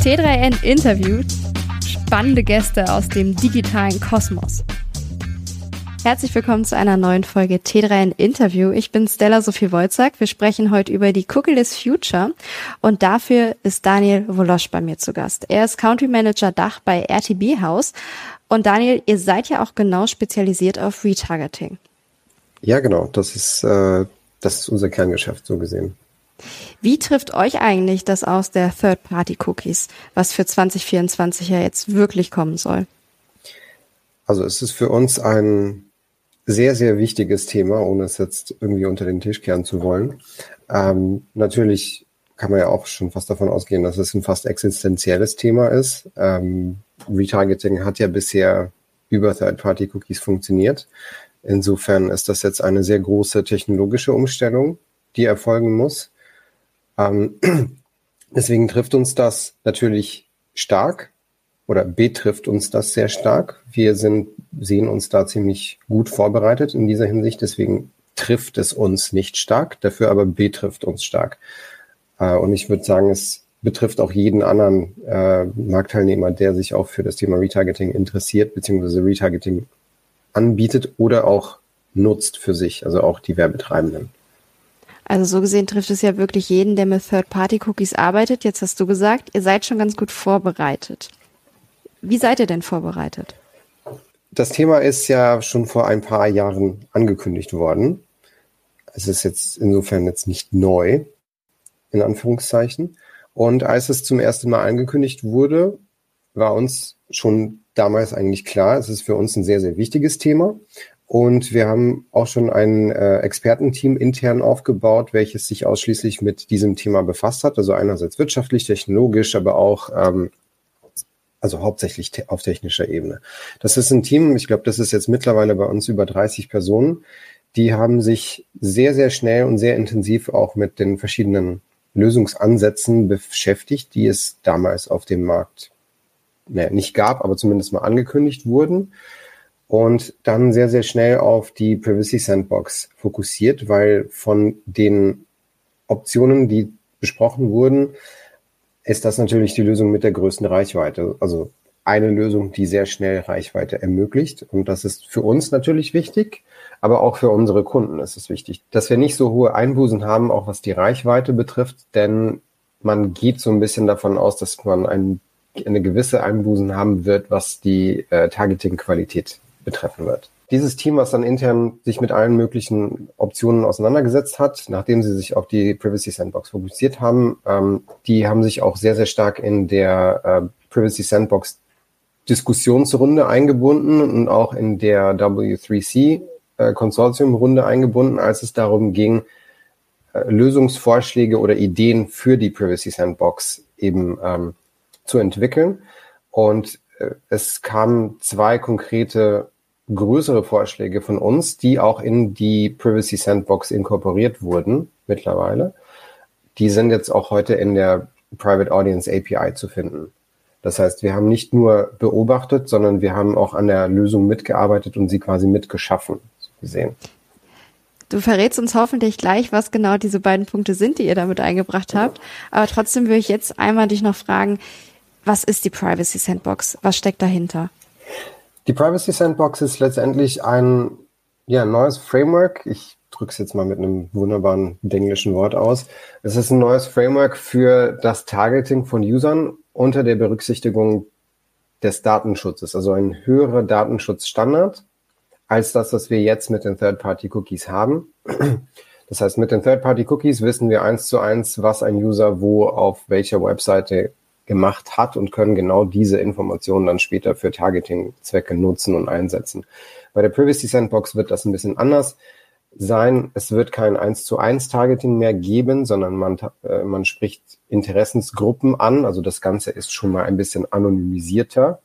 T3N interviewt spannende Gäste aus dem digitalen Kosmos. Herzlich willkommen zu einer neuen Folge T3N Interview. Ich bin Stella Sophie Wolzack. Wir sprechen heute über die Cookieless Future und dafür ist Daniel Wolosch bei mir zu Gast. Er ist Country Manager Dach bei RTB House und Daniel, ihr seid ja auch genau spezialisiert auf Retargeting. Ja, genau. Das ist, äh, das ist unser Kerngeschäft, so gesehen. Wie trifft euch eigentlich das aus der Third-Party-Cookies, was für 2024 ja jetzt wirklich kommen soll? Also es ist für uns ein sehr, sehr wichtiges Thema, ohne es jetzt irgendwie unter den Tisch kehren zu wollen. Ähm, natürlich kann man ja auch schon fast davon ausgehen, dass es ein fast existenzielles Thema ist. Ähm, Retargeting hat ja bisher über Third-Party-Cookies funktioniert. Insofern ist das jetzt eine sehr große technologische Umstellung, die erfolgen muss. Ähm, deswegen trifft uns das natürlich stark oder betrifft uns das sehr stark. Wir sind, sehen uns da ziemlich gut vorbereitet in dieser Hinsicht. Deswegen trifft es uns nicht stark, dafür aber betrifft uns stark. Äh, und ich würde sagen, es betrifft auch jeden anderen äh, Marktteilnehmer, der sich auch für das Thema Retargeting interessiert, beziehungsweise Retargeting anbietet oder auch nutzt für sich, also auch die Werbetreibenden. Also so gesehen trifft es ja wirklich jeden, der mit Third-Party-Cookies arbeitet. Jetzt hast du gesagt, ihr seid schon ganz gut vorbereitet. Wie seid ihr denn vorbereitet? Das Thema ist ja schon vor ein paar Jahren angekündigt worden. Es ist jetzt insofern jetzt nicht neu, in Anführungszeichen. Und als es zum ersten Mal angekündigt wurde, war uns schon damals eigentlich klar, es ist für uns ein sehr, sehr wichtiges Thema. Und wir haben auch schon ein äh, Expertenteam intern aufgebaut, welches sich ausschließlich mit diesem Thema befasst hat. Also einerseits wirtschaftlich, technologisch, aber auch ähm, also hauptsächlich te auf technischer Ebene. Das ist ein Team, ich glaube, das ist jetzt mittlerweile bei uns über 30 Personen. Die haben sich sehr, sehr schnell und sehr intensiv auch mit den verschiedenen Lösungsansätzen beschäftigt, die es damals auf dem Markt naja, nicht gab, aber zumindest mal angekündigt wurden und dann sehr, sehr schnell auf die Privacy Sandbox fokussiert, weil von den Optionen, die besprochen wurden, ist das natürlich die Lösung mit der größten Reichweite. Also eine Lösung, die sehr schnell Reichweite ermöglicht. Und das ist für uns natürlich wichtig, aber auch für unsere Kunden ist es wichtig, dass wir nicht so hohe Einbußen haben, auch was die Reichweite betrifft, denn man geht so ein bisschen davon aus, dass man ein, eine gewisse Einbußen haben wird, was die äh, Targeting-Qualität betreffen wird. Dieses Team, was dann intern sich mit allen möglichen Optionen auseinandergesetzt hat, nachdem sie sich auf die Privacy Sandbox fokussiert haben, ähm, die haben sich auch sehr, sehr stark in der äh, Privacy Sandbox Diskussionsrunde eingebunden und auch in der W3C äh, Konsortiumrunde eingebunden, als es darum ging, äh, Lösungsvorschläge oder Ideen für die Privacy Sandbox eben ähm, zu entwickeln. Und äh, es kamen zwei konkrete größere Vorschläge von uns, die auch in die Privacy Sandbox inkorporiert wurden mittlerweile. Die sind jetzt auch heute in der Private Audience API zu finden. Das heißt, wir haben nicht nur beobachtet, sondern wir haben auch an der Lösung mitgearbeitet und sie quasi mitgeschaffen, gesehen. Du verrätst uns hoffentlich gleich, was genau diese beiden Punkte sind, die ihr damit eingebracht habt. Aber trotzdem würde ich jetzt einmal dich noch fragen, was ist die Privacy Sandbox? Was steckt dahinter? Die Privacy Sandbox ist letztendlich ein ja, neues Framework. Ich drücke es jetzt mal mit einem wunderbaren englischen Wort aus. Es ist ein neues Framework für das Targeting von Usern unter der Berücksichtigung des Datenschutzes, also ein höherer Datenschutzstandard als das, was wir jetzt mit den Third-Party-Cookies haben. Das heißt, mit den Third-Party-Cookies wissen wir eins zu eins, was ein User wo auf welcher Webseite gemacht hat und können genau diese Informationen dann später für Targeting-Zwecke nutzen und einsetzen. Bei der Privacy Sandbox wird das ein bisschen anders sein. Es wird kein 1 zu 1 Targeting mehr geben, sondern man, äh, man spricht Interessensgruppen an. Also das Ganze ist schon mal ein bisschen anonymisierter.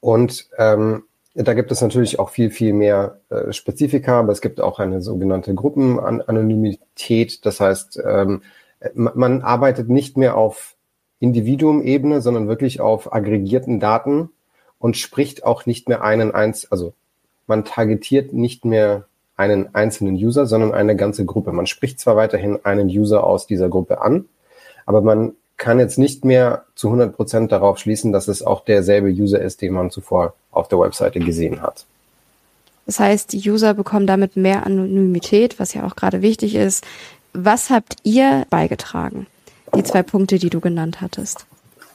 Und ähm, da gibt es natürlich auch viel, viel mehr äh, Spezifika, aber es gibt auch eine sogenannte Gruppenanonymität. Das heißt, ähm, man arbeitet nicht mehr auf Individuum-Ebene, sondern wirklich auf aggregierten Daten und spricht auch nicht mehr einen eins, also man targetiert nicht mehr einen einzelnen User, sondern eine ganze Gruppe. Man spricht zwar weiterhin einen User aus dieser Gruppe an, aber man kann jetzt nicht mehr zu 100 Prozent darauf schließen, dass es auch derselbe User ist, den man zuvor auf der Webseite gesehen hat. Das heißt, die User bekommen damit mehr Anonymität, was ja auch gerade wichtig ist. Was habt ihr beigetragen? Die zwei Punkte, die du genannt hattest.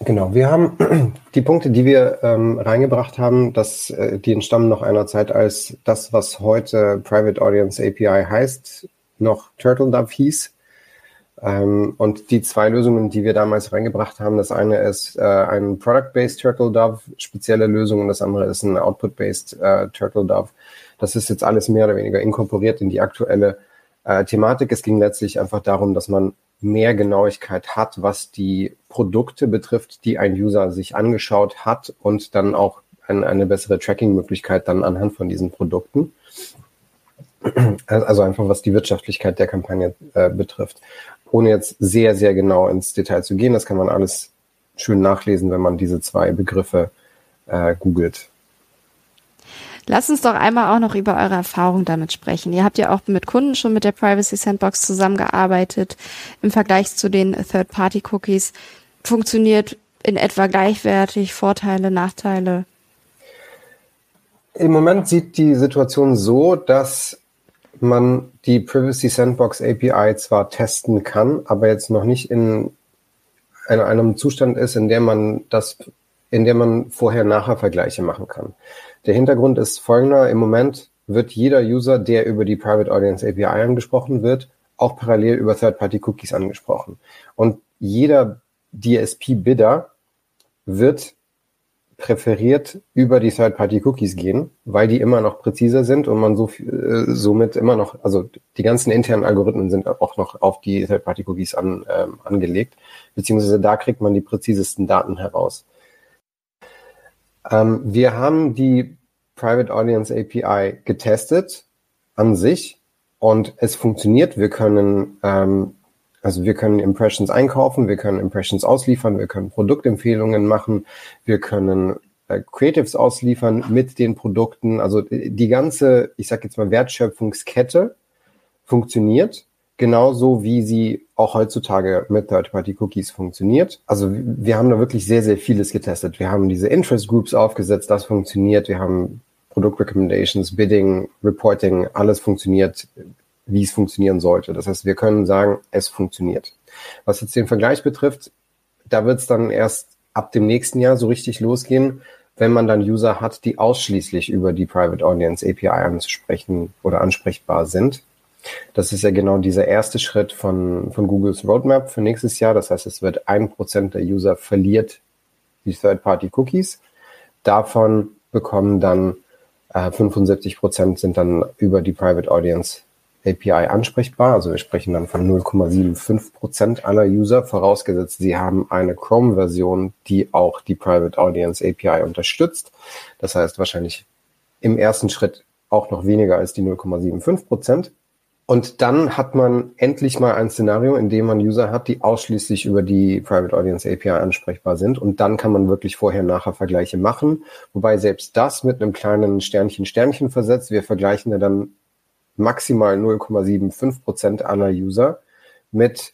Genau, wir haben die Punkte, die wir ähm, reingebracht haben, dass äh, die entstammen noch einer Zeit, als das, was heute Private Audience API heißt, noch TurtleDove hieß. Ähm, und die zwei Lösungen, die wir damals reingebracht haben, das eine ist äh, ein Product-Based TurtleDove, spezielle Lösung, und das andere ist ein Output-Based äh, TurtleDove. Das ist jetzt alles mehr oder weniger inkorporiert in die aktuelle äh, Thematik. Es ging letztlich einfach darum, dass man mehr Genauigkeit hat, was die Produkte betrifft, die ein User sich angeschaut hat und dann auch ein, eine bessere Tracking-Möglichkeit dann anhand von diesen Produkten. Also einfach was die Wirtschaftlichkeit der Kampagne äh, betrifft. Ohne jetzt sehr, sehr genau ins Detail zu gehen, das kann man alles schön nachlesen, wenn man diese zwei Begriffe äh, googelt. Lass uns doch einmal auch noch über eure Erfahrung damit sprechen. Ihr habt ja auch mit Kunden schon mit der Privacy Sandbox zusammengearbeitet. Im Vergleich zu den Third-Party-Cookies funktioniert in etwa gleichwertig, Vorteile, Nachteile? Im Moment sieht die Situation so, dass man die Privacy Sandbox API zwar testen kann, aber jetzt noch nicht in, in einem Zustand ist, in dem man das, in dem man vorher-nachher Vergleiche machen kann. Der Hintergrund ist folgender. Im Moment wird jeder User, der über die Private Audience API angesprochen wird, auch parallel über Third-Party-Cookies angesprochen. Und jeder DSP-Bidder wird präferiert über die Third-Party-Cookies gehen, weil die immer noch präziser sind und man so äh, somit immer noch, also die ganzen internen Algorithmen sind auch noch auf die Third-Party-Cookies an, ähm, angelegt, beziehungsweise da kriegt man die präzisesten Daten heraus. Ähm, wir haben die Private Audience API getestet an sich und es funktioniert. Wir können ähm, also wir können Impressions einkaufen, wir können Impressions ausliefern, wir können Produktempfehlungen machen, wir können äh, Creatives ausliefern mit den Produkten. Also die ganze, ich sage jetzt mal Wertschöpfungskette funktioniert genauso wie sie auch heutzutage mit Third-Party-Cookies funktioniert. Also wir haben da wirklich sehr, sehr vieles getestet. Wir haben diese Interest Groups aufgesetzt, das funktioniert. Wir haben Produkt-Recommendations, Bidding, Reporting, alles funktioniert, wie es funktionieren sollte. Das heißt, wir können sagen, es funktioniert. Was jetzt den Vergleich betrifft, da wird es dann erst ab dem nächsten Jahr so richtig losgehen, wenn man dann User hat, die ausschließlich über die Private Audience API anzusprechen oder ansprechbar sind. Das ist ja genau dieser erste Schritt von, von Googles Roadmap für nächstes Jahr. Das heißt, es wird ein Prozent der User verliert die Third-Party-Cookies. Davon bekommen dann äh, 75 Prozent sind dann über die Private Audience API ansprechbar. Also wir sprechen dann von 0,75 Prozent aller User, vorausgesetzt sie haben eine Chrome-Version, die auch die Private Audience API unterstützt. Das heißt wahrscheinlich im ersten Schritt auch noch weniger als die 0,75 Prozent. Und dann hat man endlich mal ein Szenario, in dem man User hat, die ausschließlich über die Private Audience API ansprechbar sind. Und dann kann man wirklich vorher-nachher Vergleiche machen. Wobei selbst das mit einem kleinen Sternchen Sternchen versetzt. Wir vergleichen ja dann maximal 0,75 Prozent aller User mit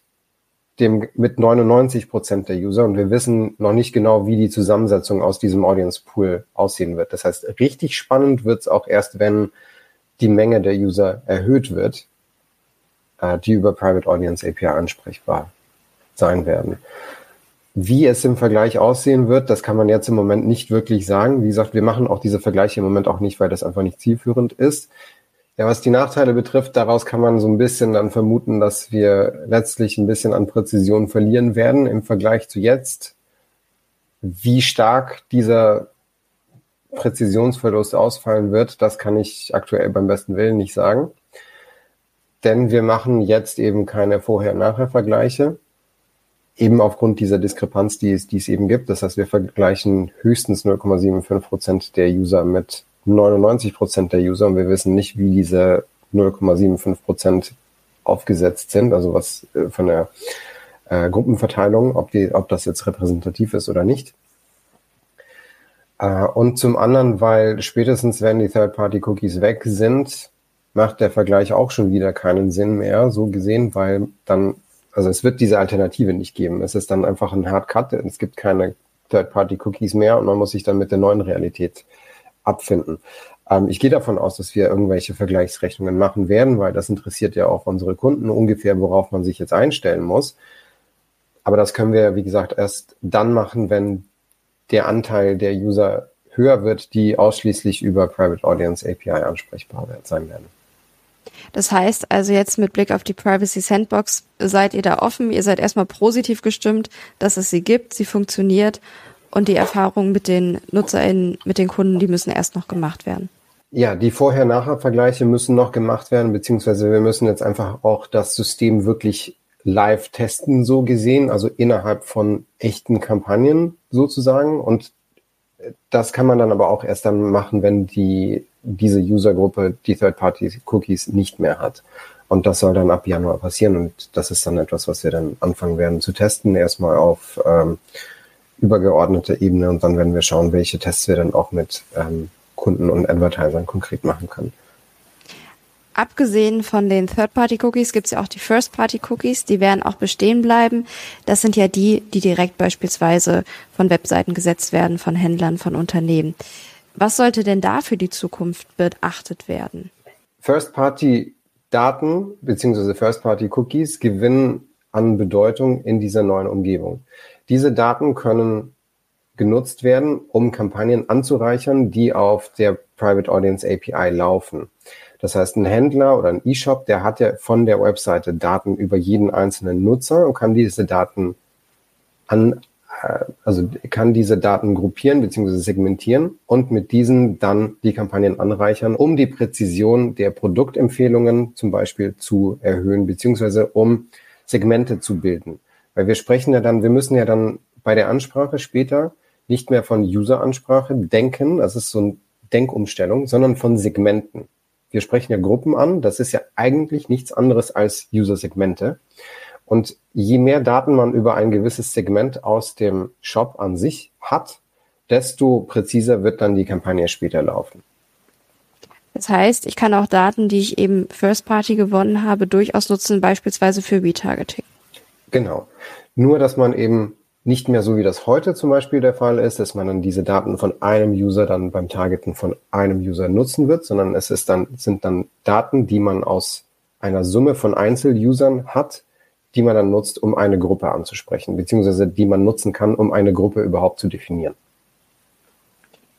dem, mit 99 Prozent der User. Und wir wissen noch nicht genau, wie die Zusammensetzung aus diesem Audience Pool aussehen wird. Das heißt, richtig spannend wird es auch erst, wenn die Menge der User erhöht wird die über Private Audience API ansprechbar sein werden. Wie es im Vergleich aussehen wird, das kann man jetzt im Moment nicht wirklich sagen. Wie gesagt, wir machen auch diese Vergleiche im Moment auch nicht, weil das einfach nicht zielführend ist. Ja, was die Nachteile betrifft, daraus kann man so ein bisschen dann vermuten, dass wir letztlich ein bisschen an Präzision verlieren werden im Vergleich zu jetzt. Wie stark dieser Präzisionsverlust ausfallen wird, das kann ich aktuell beim besten Willen nicht sagen denn wir machen jetzt eben keine Vorher-Nachher-Vergleiche, eben aufgrund dieser Diskrepanz, die es, die es eben gibt. Das heißt, wir vergleichen höchstens 0,75 Prozent der User mit 99 Prozent der User und wir wissen nicht, wie diese 0,75 Prozent aufgesetzt sind, also was äh, von der äh, Gruppenverteilung, ob, die, ob das jetzt repräsentativ ist oder nicht. Äh, und zum anderen, weil spätestens, wenn die Third-Party-Cookies weg sind, macht der Vergleich auch schon wieder keinen Sinn mehr, so gesehen, weil dann Also es wird diese Alternative nicht geben. Es ist dann einfach ein Hard Cut. Es gibt keine Third-Party-Cookies mehr und man muss sich dann mit der neuen Realität abfinden. Ähm, ich gehe davon aus, dass wir irgendwelche Vergleichsrechnungen machen werden, weil das interessiert ja auch unsere Kunden ungefähr, worauf man sich jetzt einstellen muss. Aber das können wir, wie gesagt, erst dann machen, wenn der Anteil der User höher wird, die ausschließlich über Private Audience API ansprechbar sein werden. Das heißt also jetzt mit Blick auf die Privacy Sandbox seid ihr da offen, ihr seid erstmal positiv gestimmt, dass es sie gibt, sie funktioniert und die Erfahrungen mit den NutzerInnen, mit den Kunden, die müssen erst noch gemacht werden. Ja, die Vorher-Nachher-Vergleiche müssen noch gemacht werden, beziehungsweise wir müssen jetzt einfach auch das System wirklich live testen, so gesehen, also innerhalb von echten Kampagnen sozusagen. Und das kann man dann aber auch erst dann machen, wenn die, diese Usergruppe die Third-Party-Cookies nicht mehr hat. Und das soll dann ab Januar passieren. Und das ist dann etwas, was wir dann anfangen werden zu testen. Erstmal auf ähm, übergeordnete Ebene und dann werden wir schauen, welche Tests wir dann auch mit ähm, Kunden und Advertisern konkret machen können. Abgesehen von den Third-Party-Cookies gibt es ja auch die First-Party-Cookies, die werden auch bestehen bleiben. Das sind ja die, die direkt beispielsweise von Webseiten gesetzt werden, von Händlern, von Unternehmen. Was sollte denn da für die Zukunft beachtet werden? First-Party-Daten bzw. First-Party-Cookies gewinnen an Bedeutung in dieser neuen Umgebung. Diese Daten können genutzt werden, um Kampagnen anzureichern, die auf der Private Audience API laufen. Das heißt, ein Händler oder ein E-Shop, der hat ja von der Webseite Daten über jeden einzelnen Nutzer und kann diese Daten an, also kann diese Daten gruppieren bzw. segmentieren und mit diesen dann die Kampagnen anreichern, um die Präzision der Produktempfehlungen zum Beispiel zu erhöhen bzw. um Segmente zu bilden. Weil wir sprechen ja dann, wir müssen ja dann bei der Ansprache später nicht mehr von User-Ansprache denken, das ist so eine Denkumstellung, sondern von Segmenten. Wir sprechen ja Gruppen an, das ist ja eigentlich nichts anderes als User-Segmente. Und je mehr Daten man über ein gewisses Segment aus dem Shop an sich hat, desto präziser wird dann die Kampagne später laufen. Das heißt, ich kann auch Daten, die ich eben First Party gewonnen habe, durchaus nutzen, beispielsweise für Retargeting. Genau. Nur, dass man eben nicht mehr so wie das heute zum Beispiel der Fall ist, dass man dann diese Daten von einem User dann beim Targeten von einem User nutzen wird, sondern es ist dann, sind dann Daten, die man aus einer Summe von Einzel-Usern hat, die man dann nutzt, um eine Gruppe anzusprechen, beziehungsweise die man nutzen kann, um eine Gruppe überhaupt zu definieren.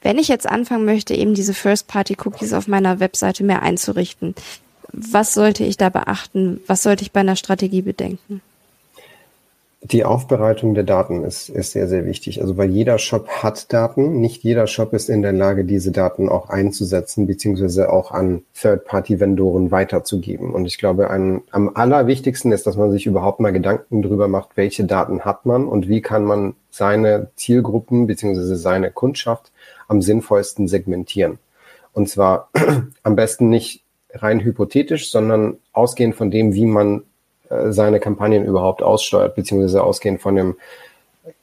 Wenn ich jetzt anfangen möchte, eben diese First-Party-Cookies auf meiner Webseite mehr einzurichten, was sollte ich da beachten? Was sollte ich bei einer Strategie bedenken? Die Aufbereitung der Daten ist, ist sehr, sehr wichtig. Also weil jeder Shop hat Daten. Nicht jeder Shop ist in der Lage, diese Daten auch einzusetzen, beziehungsweise auch an Third-Party-Vendoren weiterzugeben. Und ich glaube, ein, am allerwichtigsten ist, dass man sich überhaupt mal Gedanken darüber macht, welche Daten hat man und wie kann man seine Zielgruppen beziehungsweise seine Kundschaft am sinnvollsten segmentieren. Und zwar am besten nicht rein hypothetisch, sondern ausgehend von dem, wie man seine Kampagnen überhaupt aussteuert, beziehungsweise ausgehend von dem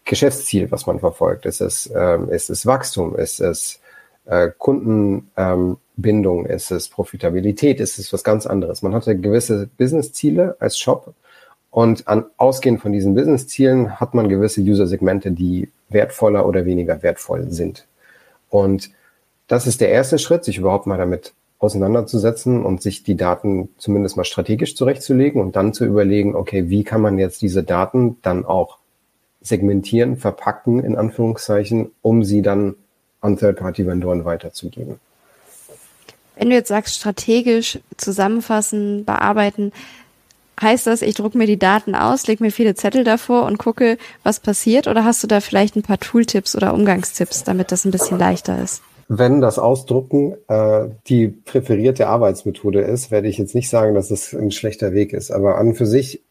Geschäftsziel, was man verfolgt. Ist es, ähm, ist es Wachstum? Ist es äh, Kundenbindung? Ähm, ist es Profitabilität? Ist es was ganz anderes? Man hatte gewisse Businessziele als Shop und an, ausgehend von diesen Businesszielen hat man gewisse User-Segmente, die wertvoller oder weniger wertvoll sind. Und das ist der erste Schritt, sich überhaupt mal damit auseinanderzusetzen und sich die Daten zumindest mal strategisch zurechtzulegen und dann zu überlegen, okay, wie kann man jetzt diese Daten dann auch segmentieren, verpacken, in Anführungszeichen, um sie dann an Third-Party-Vendoren weiterzugeben. Wenn du jetzt sagst, strategisch zusammenfassen, bearbeiten, heißt das, ich drucke mir die Daten aus, lege mir viele Zettel davor und gucke, was passiert? Oder hast du da vielleicht ein paar Tooltips oder Umgangstipps, damit das ein bisschen leichter ist? Wenn das Ausdrucken äh, die präferierte Arbeitsmethode ist, werde ich jetzt nicht sagen, dass es ein schlechter Weg ist. Aber an und für sich,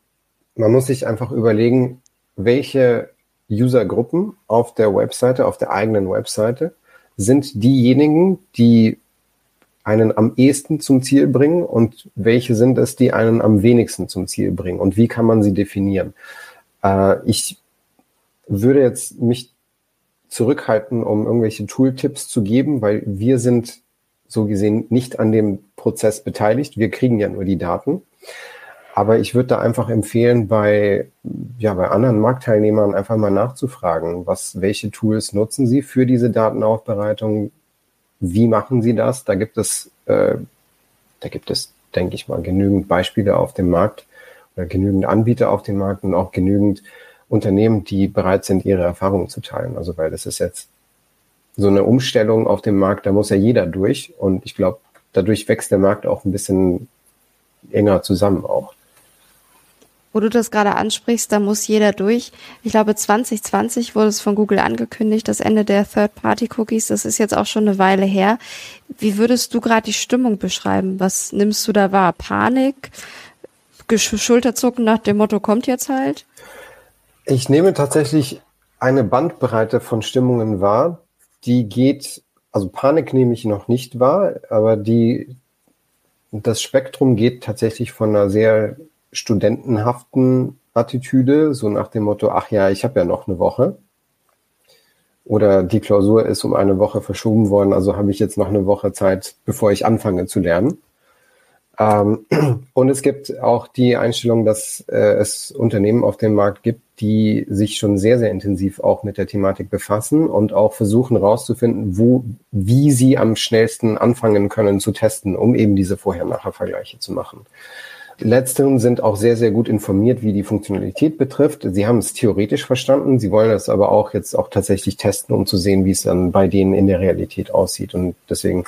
man muss sich einfach überlegen, welche Usergruppen auf der Webseite, auf der eigenen Webseite, sind diejenigen, die einen am ehesten zum Ziel bringen und welche sind es, die einen am wenigsten zum Ziel bringen und wie kann man sie definieren. Äh, ich würde jetzt mich zurückhalten, um irgendwelche Tooltips zu geben, weil wir sind so gesehen nicht an dem Prozess beteiligt. Wir kriegen ja nur die Daten. Aber ich würde da einfach empfehlen, bei, ja, bei anderen Marktteilnehmern einfach mal nachzufragen, was, welche Tools nutzen sie für diese Datenaufbereitung? Wie machen sie das? Da gibt es, äh, da gibt es, denke ich mal, genügend Beispiele auf dem Markt oder genügend Anbieter auf dem Markt und auch genügend Unternehmen, die bereit sind, ihre Erfahrungen zu teilen. Also, weil das ist jetzt so eine Umstellung auf dem Markt, da muss ja jeder durch. Und ich glaube, dadurch wächst der Markt auch ein bisschen enger zusammen auch. Wo du das gerade ansprichst, da muss jeder durch. Ich glaube, 2020 wurde es von Google angekündigt, das Ende der Third-Party-Cookies. Das ist jetzt auch schon eine Weile her. Wie würdest du gerade die Stimmung beschreiben? Was nimmst du da wahr? Panik? Schulterzucken nach dem Motto, kommt jetzt halt? Ich nehme tatsächlich eine Bandbreite von Stimmungen wahr. Die geht, also Panik nehme ich noch nicht wahr, aber die, das Spektrum geht tatsächlich von einer sehr studentenhaften Attitüde, so nach dem Motto, ach ja, ich habe ja noch eine Woche. Oder die Klausur ist um eine Woche verschoben worden, also habe ich jetzt noch eine Woche Zeit, bevor ich anfange zu lernen. Ähm, und es gibt auch die Einstellung, dass äh, es Unternehmen auf dem Markt gibt, die sich schon sehr, sehr intensiv auch mit der Thematik befassen und auch versuchen herauszufinden, wo, wie sie am schnellsten anfangen können zu testen, um eben diese Vorher-Nachher-Vergleiche zu machen. Letzteren sind auch sehr, sehr gut informiert, wie die Funktionalität betrifft. Sie haben es theoretisch verstanden, sie wollen es aber auch jetzt auch tatsächlich testen, um zu sehen, wie es dann bei denen in der Realität aussieht. Und deswegen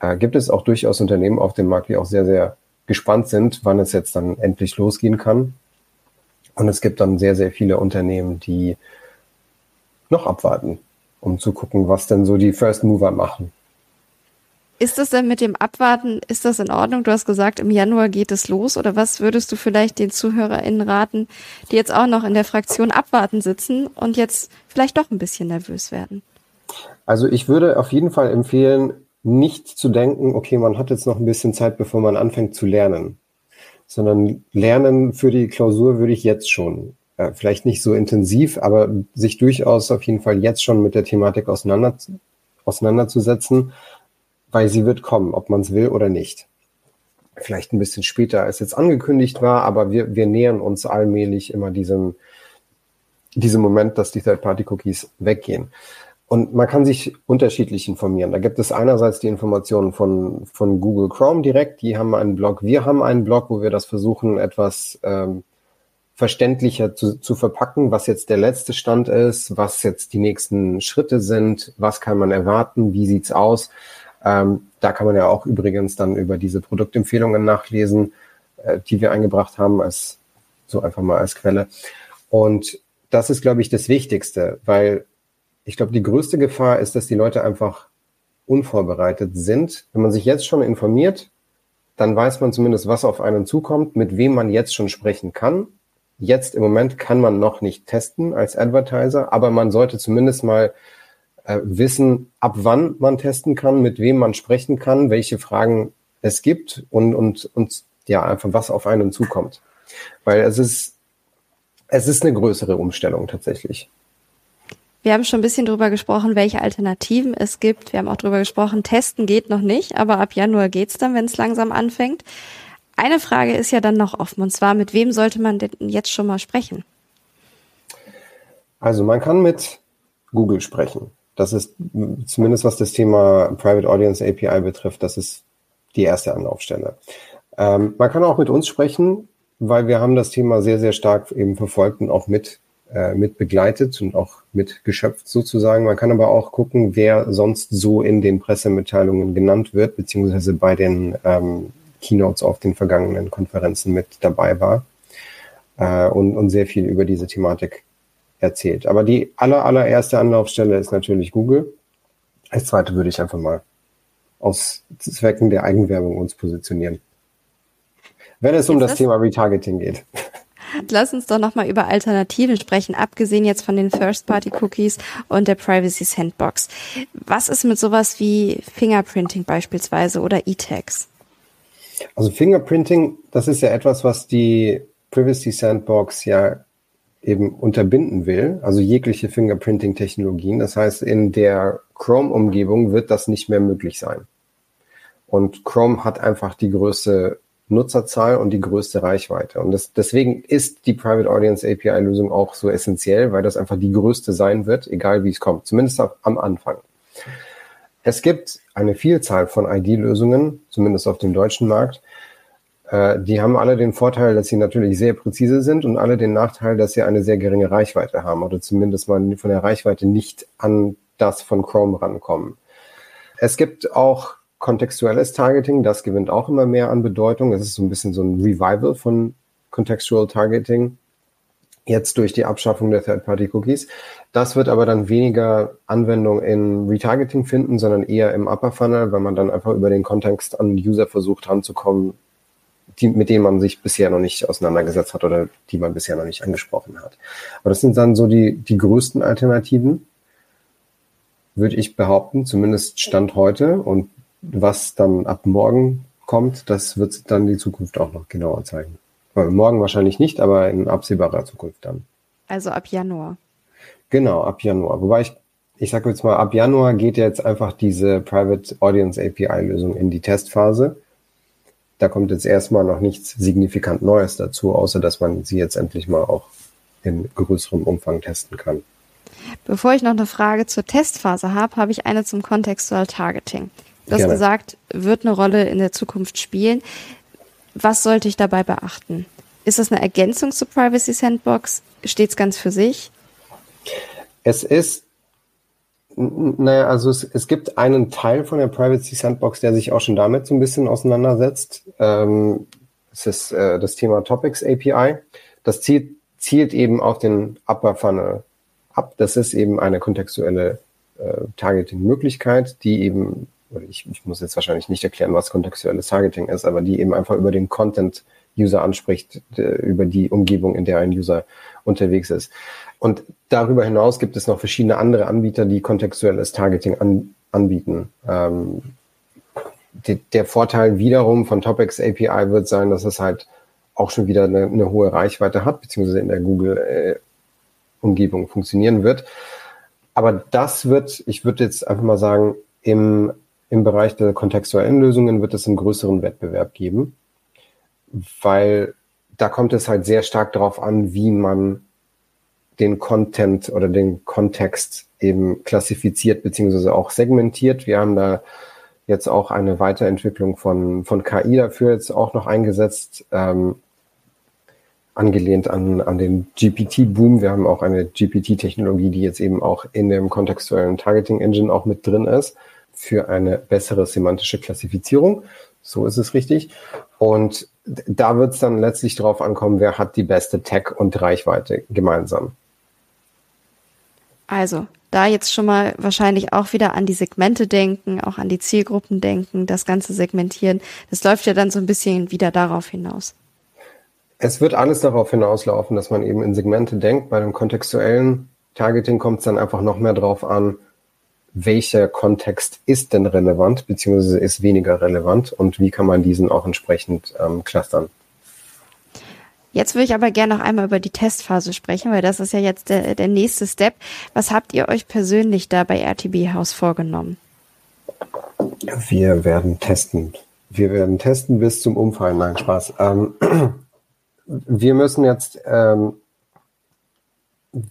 äh, gibt es auch durchaus Unternehmen auf dem Markt, die auch sehr, sehr gespannt sind, wann es jetzt dann endlich losgehen kann. Und es gibt dann sehr, sehr viele Unternehmen, die noch abwarten, um zu gucken, was denn so die First Mover machen. Ist das denn mit dem Abwarten, ist das in Ordnung? Du hast gesagt, im Januar geht es los. Oder was würdest du vielleicht den ZuhörerInnen raten, die jetzt auch noch in der Fraktion abwarten sitzen und jetzt vielleicht doch ein bisschen nervös werden? Also ich würde auf jeden Fall empfehlen, nicht zu denken, okay, man hat jetzt noch ein bisschen Zeit, bevor man anfängt zu lernen, sondern lernen für die Klausur würde ich jetzt schon. Äh, vielleicht nicht so intensiv, aber sich durchaus auf jeden Fall jetzt schon mit der Thematik auseinander, auseinanderzusetzen, weil sie wird kommen, ob man es will oder nicht. Vielleicht ein bisschen später, als jetzt angekündigt war, aber wir, wir nähern uns allmählich immer diesem, diesem Moment, dass die Third-Party-Cookies weggehen. Und man kann sich unterschiedlich informieren. Da gibt es einerseits die Informationen von, von Google Chrome direkt, die haben einen Blog. Wir haben einen Blog, wo wir das versuchen, etwas ähm, verständlicher zu, zu verpacken, was jetzt der letzte Stand ist, was jetzt die nächsten Schritte sind, was kann man erwarten, wie sieht's aus. Ähm, da kann man ja auch übrigens dann über diese Produktempfehlungen nachlesen, äh, die wir eingebracht haben, als so einfach mal als Quelle. Und das ist, glaube ich, das Wichtigste, weil ich glaube, die größte Gefahr ist, dass die Leute einfach unvorbereitet sind. Wenn man sich jetzt schon informiert, dann weiß man zumindest, was auf einen zukommt, mit wem man jetzt schon sprechen kann. Jetzt im Moment kann man noch nicht testen als Advertiser, aber man sollte zumindest mal äh, wissen, ab wann man testen kann, mit wem man sprechen kann, welche Fragen es gibt und, und, und ja, einfach was auf einen zukommt. Weil es ist, es ist eine größere Umstellung tatsächlich. Wir haben schon ein bisschen drüber gesprochen, welche Alternativen es gibt. Wir haben auch drüber gesprochen, testen geht noch nicht, aber ab Januar geht's dann, wenn es langsam anfängt. Eine Frage ist ja dann noch offen, und zwar, mit wem sollte man denn jetzt schon mal sprechen? Also man kann mit Google sprechen. Das ist zumindest was das Thema Private Audience API betrifft, das ist die erste Anlaufstelle. Ähm, man kann auch mit uns sprechen, weil wir haben das Thema sehr, sehr stark eben verfolgt und auch mit äh, mit begleitet und auch mit geschöpft sozusagen. Man kann aber auch gucken, wer sonst so in den Pressemitteilungen genannt wird, beziehungsweise bei den ähm, Keynotes auf den vergangenen Konferenzen mit dabei war äh, und, und sehr viel über diese Thematik erzählt. Aber die aller, allererste Anlaufstelle ist natürlich Google. Als zweite würde ich einfach mal aus Zwecken der Eigenwerbung uns positionieren. Wenn es um das Thema Retargeting geht. Lass uns doch nochmal über Alternativen sprechen, abgesehen jetzt von den First-Party-Cookies und der Privacy Sandbox. Was ist mit sowas wie Fingerprinting beispielsweise oder E-Tags? Also Fingerprinting, das ist ja etwas, was die Privacy Sandbox ja eben unterbinden will, also jegliche Fingerprinting-Technologien. Das heißt, in der Chrome-Umgebung wird das nicht mehr möglich sein. Und Chrome hat einfach die größte Nutzerzahl und die größte Reichweite. Und das, deswegen ist die Private Audience API Lösung auch so essentiell, weil das einfach die größte sein wird, egal wie es kommt, zumindest am Anfang. Es gibt eine Vielzahl von ID-Lösungen, zumindest auf dem deutschen Markt. Äh, die haben alle den Vorteil, dass sie natürlich sehr präzise sind und alle den Nachteil, dass sie eine sehr geringe Reichweite haben oder zumindest mal von der Reichweite nicht an das von Chrome rankommen. Es gibt auch kontextuelles Targeting, das gewinnt auch immer mehr an Bedeutung. Es ist so ein bisschen so ein Revival von Contextual Targeting. Jetzt durch die Abschaffung der Third-Party-Cookies. Das wird aber dann weniger Anwendung in Retargeting finden, sondern eher im Upper Funnel, weil man dann einfach über den Kontext an User versucht ranzukommen, die, mit denen man sich bisher noch nicht auseinandergesetzt hat oder die man bisher noch nicht angesprochen hat. Aber das sind dann so die, die größten Alternativen, würde ich behaupten, zumindest Stand heute. Und was dann ab morgen kommt, das wird dann die Zukunft auch noch genauer zeigen. Morgen wahrscheinlich nicht, aber in absehbarer Zukunft dann. Also ab Januar. Genau, ab Januar. Wobei ich, ich sage jetzt mal, ab Januar geht jetzt einfach diese Private Audience API Lösung in die Testphase. Da kommt jetzt erstmal noch nichts signifikant Neues dazu, außer dass man sie jetzt endlich mal auch in größerem Umfang testen kann. Bevor ich noch eine Frage zur Testphase habe, habe ich eine zum Contextual Targeting. Du hast Gerne. gesagt, wird eine Rolle in der Zukunft spielen. Was sollte ich dabei beachten? Ist das eine Ergänzung zur Privacy Sandbox? Steht es ganz für sich? Es ist, naja, also es, es gibt einen Teil von der Privacy Sandbox, der sich auch schon damit so ein bisschen auseinandersetzt. Ähm, es ist äh, das Thema Topics API. Das zielt, zielt eben auf den Upper Funnel ab. Das ist eben eine kontextuelle äh, Targeting-Möglichkeit, die eben ich, ich muss jetzt wahrscheinlich nicht erklären, was kontextuelles Targeting ist, aber die eben einfach über den Content User anspricht, über die Umgebung, in der ein User unterwegs ist. Und darüber hinaus gibt es noch verschiedene andere Anbieter, die kontextuelles Targeting an, anbieten. Ähm, die, der Vorteil wiederum von Topics API wird sein, dass es halt auch schon wieder eine, eine hohe Reichweite hat, beziehungsweise in der Google-Umgebung äh, funktionieren wird. Aber das wird, ich würde jetzt einfach mal sagen, im im Bereich der kontextuellen Lösungen wird es einen größeren Wettbewerb geben, weil da kommt es halt sehr stark darauf an, wie man den Content oder den Kontext eben klassifiziert beziehungsweise auch segmentiert. Wir haben da jetzt auch eine Weiterentwicklung von, von KI dafür jetzt auch noch eingesetzt, ähm, angelehnt an, an den GPT-Boom. Wir haben auch eine GPT-Technologie, die jetzt eben auch in dem kontextuellen Targeting Engine auch mit drin ist für eine bessere semantische Klassifizierung. So ist es richtig. Und da wird es dann letztlich darauf ankommen, wer hat die beste Tech und Reichweite gemeinsam. Also, da jetzt schon mal wahrscheinlich auch wieder an die Segmente denken, auch an die Zielgruppen denken, das Ganze segmentieren. Das läuft ja dann so ein bisschen wieder darauf hinaus. Es wird alles darauf hinauslaufen, dass man eben in Segmente denkt. Bei dem kontextuellen Targeting kommt es dann einfach noch mehr drauf an, welcher Kontext ist denn relevant, beziehungsweise ist weniger relevant und wie kann man diesen auch entsprechend ähm, clustern. Jetzt würde ich aber gerne noch einmal über die Testphase sprechen, weil das ist ja jetzt der, der nächste Step. Was habt ihr euch persönlich da bei RTB House vorgenommen? Wir werden testen. Wir werden testen bis zum Umfallen. Nein, Spaß. Ähm, wir müssen jetzt ähm,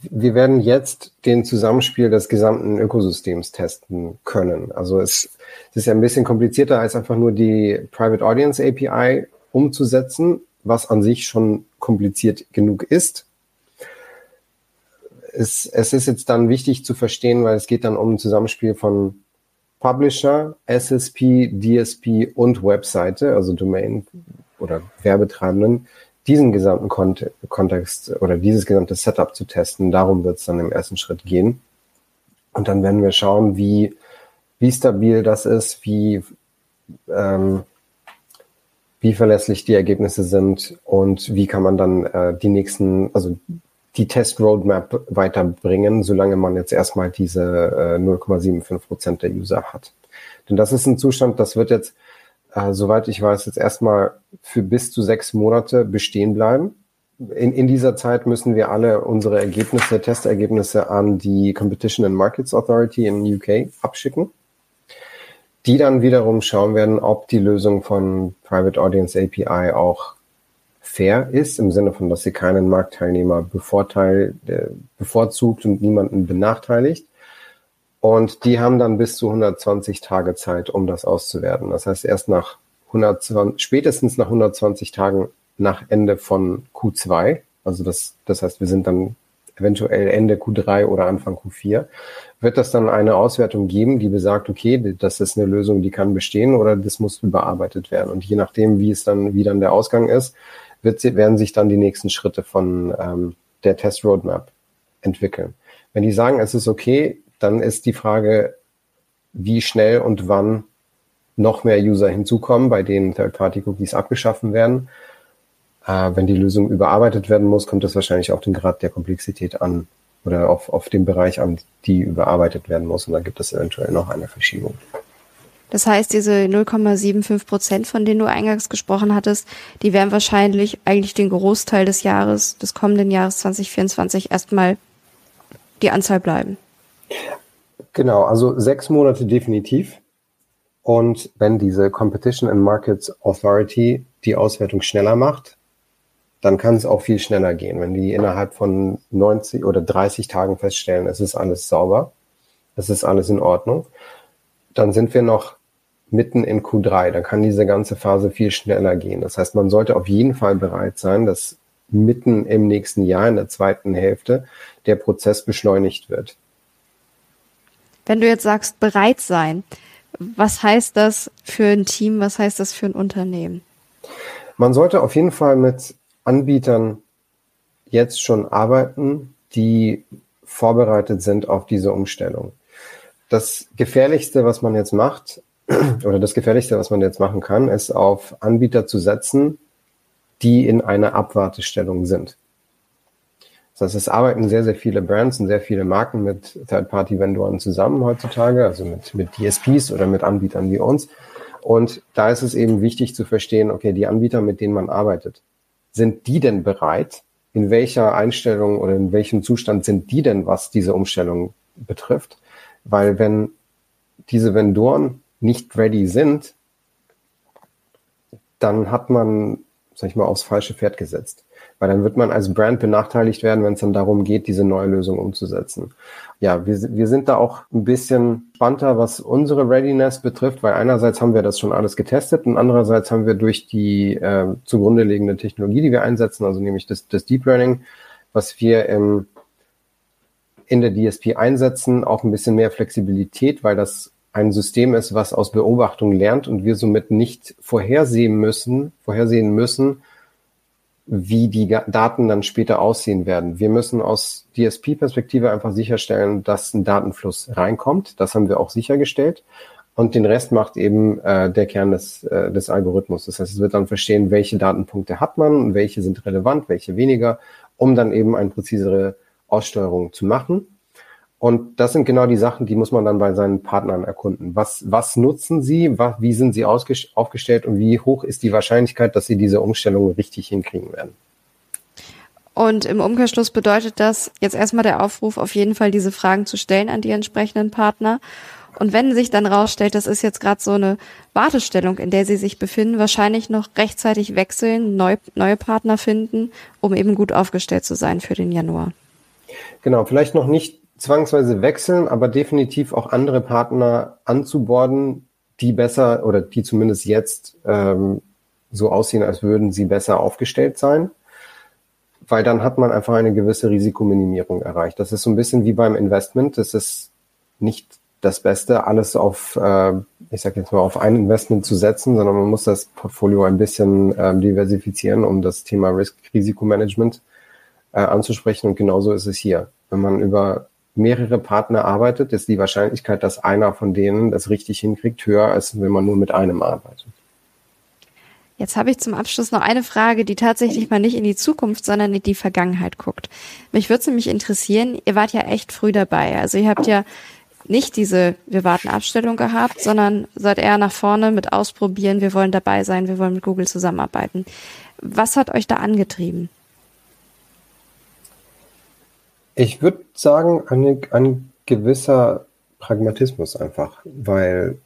wir werden jetzt den Zusammenspiel des gesamten Ökosystems testen können. Also es, es ist ja ein bisschen komplizierter als einfach nur die Private Audience API umzusetzen, was an sich schon kompliziert genug ist. Es, es ist jetzt dann wichtig zu verstehen, weil es geht dann um ein Zusammenspiel von Publisher, SSP, DSP und Webseite, also Domain oder Werbetreibenden, diesen gesamten Kont Kontext oder dieses gesamte Setup zu testen. Darum wird es dann im ersten Schritt gehen. Und dann werden wir schauen, wie, wie stabil das ist, wie, ähm, wie verlässlich die Ergebnisse sind und wie kann man dann äh, die nächsten, also die Test-Roadmap weiterbringen, solange man jetzt erstmal diese äh, 0,75 Prozent der User hat. Denn das ist ein Zustand, das wird jetzt äh, soweit ich weiß, jetzt erstmal für bis zu sechs Monate bestehen bleiben. In, in dieser Zeit müssen wir alle unsere Ergebnisse, Testergebnisse an die Competition and Markets Authority in UK abschicken. die dann wiederum schauen werden, ob die Lösung von Private Audience API auch fair ist, im Sinne von, dass sie keinen Marktteilnehmer bevorteilt, äh, bevorzugt und niemanden benachteiligt. Und die haben dann bis zu 120 Tage Zeit, um das auszuwerten. Das heißt, erst nach 120, spätestens nach 120 Tagen nach Ende von Q2, also das, das heißt, wir sind dann eventuell Ende Q3 oder Anfang Q4, wird das dann eine Auswertung geben, die besagt, okay, das ist eine Lösung, die kann bestehen oder das muss überarbeitet werden. Und je nachdem, wie es dann, wie dann der Ausgang ist, wird, werden sich dann die nächsten Schritte von ähm, der Test Roadmap entwickeln. Wenn die sagen, es ist okay, dann ist die Frage, wie schnell und wann noch mehr User hinzukommen, bei denen Third-Party-Cookies abgeschaffen werden. Äh, wenn die Lösung überarbeitet werden muss, kommt es wahrscheinlich auf den Grad der Komplexität an oder auf, auf den Bereich an, die überarbeitet werden muss. Und dann gibt es eventuell noch eine Verschiebung. Das heißt, diese 0,75 Prozent, von denen du eingangs gesprochen hattest, die werden wahrscheinlich eigentlich den Großteil des Jahres, des kommenden Jahres 2024 erstmal die Anzahl bleiben. Genau, also sechs Monate definitiv. Und wenn diese Competition and Markets Authority die Auswertung schneller macht, dann kann es auch viel schneller gehen. Wenn die innerhalb von 90 oder 30 Tagen feststellen, es ist alles sauber, es ist alles in Ordnung, dann sind wir noch mitten in Q3. Dann kann diese ganze Phase viel schneller gehen. Das heißt, man sollte auf jeden Fall bereit sein, dass mitten im nächsten Jahr, in der zweiten Hälfte, der Prozess beschleunigt wird. Wenn du jetzt sagst, bereit sein, was heißt das für ein Team? Was heißt das für ein Unternehmen? Man sollte auf jeden Fall mit Anbietern jetzt schon arbeiten, die vorbereitet sind auf diese Umstellung. Das Gefährlichste, was man jetzt macht, oder das Gefährlichste, was man jetzt machen kann, ist auf Anbieter zu setzen, die in einer Abwartestellung sind. Das heißt, es arbeiten sehr, sehr viele Brands und sehr viele Marken mit Third-Party-Vendoren zusammen heutzutage, also mit, mit DSPs oder mit Anbietern wie uns. Und da ist es eben wichtig zu verstehen, okay, die Anbieter, mit denen man arbeitet, sind die denn bereit? In welcher Einstellung oder in welchem Zustand sind die denn, was diese Umstellung betrifft? Weil wenn diese Vendoren nicht ready sind, dann hat man, sag ich mal, aufs falsche Pferd gesetzt. Weil dann wird man als Brand benachteiligt werden, wenn es dann darum geht, diese neue Lösung umzusetzen. Ja, wir, wir sind da auch ein bisschen spannender, was unsere Readiness betrifft, weil einerseits haben wir das schon alles getestet und andererseits haben wir durch die äh, zugrunde liegende Technologie, die wir einsetzen, also nämlich das, das Deep Learning, was wir im, in der DSP einsetzen, auch ein bisschen mehr Flexibilität, weil das ein System ist, was aus Beobachtung lernt und wir somit nicht vorhersehen müssen, vorhersehen müssen, wie die Daten dann später aussehen werden. Wir müssen aus DSP-Perspektive einfach sicherstellen, dass ein Datenfluss reinkommt. Das haben wir auch sichergestellt. Und den Rest macht eben äh, der Kern des, äh, des Algorithmus. Das heißt, es wird dann verstehen, welche Datenpunkte hat man, welche sind relevant, welche weniger, um dann eben eine präzisere Aussteuerung zu machen. Und das sind genau die Sachen, die muss man dann bei seinen Partnern erkunden. Was, was nutzen sie? Was, wie sind sie aufgestellt und wie hoch ist die Wahrscheinlichkeit, dass sie diese Umstellung richtig hinkriegen werden? Und im Umkehrschluss bedeutet das jetzt erstmal der Aufruf, auf jeden Fall diese Fragen zu stellen an die entsprechenden Partner. Und wenn sich dann rausstellt, das ist jetzt gerade so eine Wartestellung, in der sie sich befinden, wahrscheinlich noch rechtzeitig wechseln, neu, neue Partner finden, um eben gut aufgestellt zu sein für den Januar. Genau, vielleicht noch nicht zwangsweise wechseln, aber definitiv auch andere Partner anzuborden, die besser oder die zumindest jetzt ähm, so aussehen, als würden sie besser aufgestellt sein. Weil dann hat man einfach eine gewisse Risikominimierung erreicht. Das ist so ein bisschen wie beim Investment. Das ist nicht das Beste, alles auf, äh, ich sage jetzt mal, auf ein Investment zu setzen, sondern man muss das Portfolio ein bisschen ähm, diversifizieren, um das Thema Risk-Risikomanagement äh, anzusprechen. Und genauso ist es hier. Wenn man über mehrere Partner arbeitet, ist die Wahrscheinlichkeit, dass einer von denen das richtig hinkriegt, höher, als wenn man nur mit einem arbeitet. Jetzt habe ich zum Abschluss noch eine Frage, die tatsächlich mal nicht in die Zukunft, sondern in die Vergangenheit guckt. Mich würde es nämlich interessieren, ihr wart ja echt früh dabei. Also ihr habt ja nicht diese Wir warten Abstellung gehabt, sondern seid eher nach vorne mit ausprobieren, wir wollen dabei sein, wir wollen mit Google zusammenarbeiten. Was hat euch da angetrieben? Ich würde sagen, ein, ein gewisser Pragmatismus einfach, weil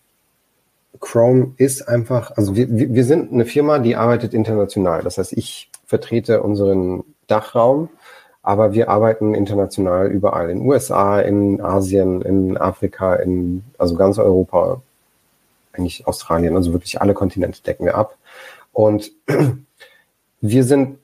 Chrome ist einfach, also wir, wir sind eine Firma, die arbeitet international. Das heißt, ich vertrete unseren Dachraum, aber wir arbeiten international überall. In USA, in Asien, in Afrika, in also ganz Europa, eigentlich Australien, also wirklich alle Kontinente decken wir ab. Und wir sind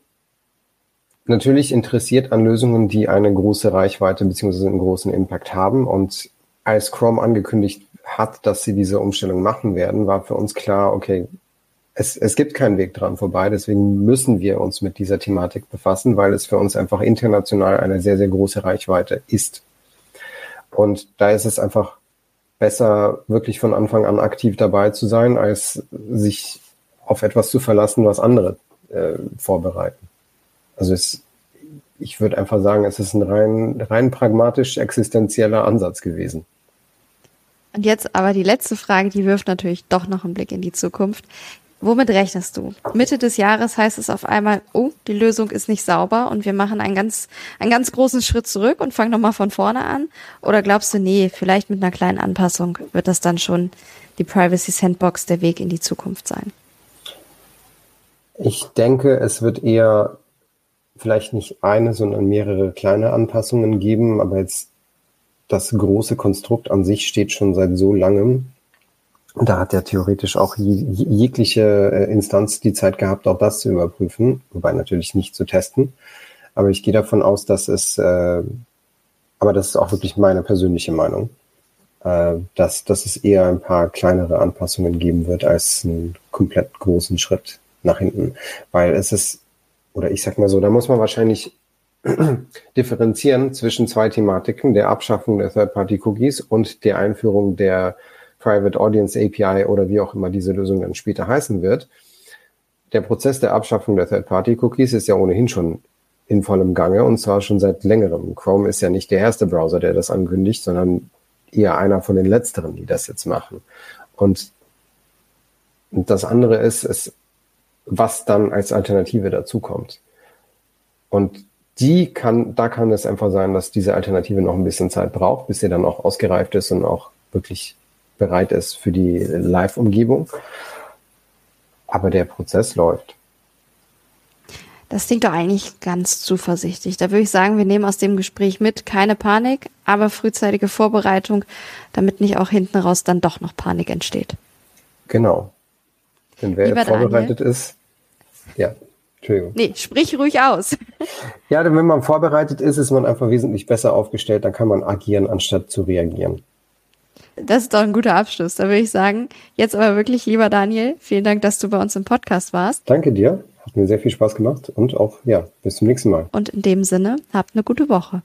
natürlich interessiert an Lösungen, die eine große Reichweite beziehungsweise einen großen Impact haben. Und als Chrome angekündigt hat, dass sie diese Umstellung machen werden, war für uns klar, okay, es, es gibt keinen Weg dran vorbei, deswegen müssen wir uns mit dieser Thematik befassen, weil es für uns einfach international eine sehr, sehr große Reichweite ist. Und da ist es einfach besser, wirklich von Anfang an aktiv dabei zu sein, als sich auf etwas zu verlassen, was andere äh, vorbereiten. Also es, ich würde einfach sagen, es ist ein rein, rein pragmatisch existenzieller Ansatz gewesen. Und jetzt aber die letzte Frage, die wirft natürlich doch noch einen Blick in die Zukunft. Womit rechnest du? Mitte des Jahres heißt es auf einmal, oh, die Lösung ist nicht sauber und wir machen einen ganz, einen ganz großen Schritt zurück und fangen nochmal von vorne an? Oder glaubst du, nee, vielleicht mit einer kleinen Anpassung wird das dann schon die Privacy Sandbox der Weg in die Zukunft sein? Ich denke, es wird eher vielleicht nicht eine, sondern mehrere kleine Anpassungen geben, aber jetzt das große Konstrukt an sich steht schon seit so langem. Da hat ja theoretisch auch jegliche äh, Instanz die Zeit gehabt, auch das zu überprüfen, wobei natürlich nicht zu testen. Aber ich gehe davon aus, dass es, äh, aber das ist auch wirklich meine persönliche Meinung, äh, dass, dass es eher ein paar kleinere Anpassungen geben wird als einen komplett großen Schritt nach hinten. Weil es ist, oder ich sag mal so, da muss man wahrscheinlich differenzieren zwischen zwei Thematiken, der Abschaffung der Third-Party-Cookies und der Einführung der Private Audience API oder wie auch immer diese Lösung dann später heißen wird. Der Prozess der Abschaffung der Third-Party-Cookies ist ja ohnehin schon in vollem Gange und zwar schon seit längerem. Chrome ist ja nicht der erste Browser, der das ankündigt, sondern eher einer von den letzteren, die das jetzt machen. Und das andere ist, ist was dann als Alternative dazukommt. Und die kann, da kann es einfach sein, dass diese Alternative noch ein bisschen Zeit braucht, bis sie dann auch ausgereift ist und auch wirklich bereit ist für die Live-Umgebung. Aber der Prozess läuft. Das klingt doch eigentlich ganz zuversichtlich. Da würde ich sagen, wir nehmen aus dem Gespräch mit keine Panik, aber frühzeitige Vorbereitung, damit nicht auch hinten raus dann doch noch Panik entsteht. Genau. Denn wer Lieber vorbereitet Daniel, ist, ja. Entschuldigung. Nee, sprich ruhig aus. Ja, denn wenn man vorbereitet ist, ist man einfach wesentlich besser aufgestellt. Dann kann man agieren, anstatt zu reagieren. Das ist doch ein guter Abschluss. Da würde ich sagen, jetzt aber wirklich, lieber Daniel, vielen Dank, dass du bei uns im Podcast warst. Danke dir. Hat mir sehr viel Spaß gemacht und auch, ja, bis zum nächsten Mal. Und in dem Sinne, habt eine gute Woche.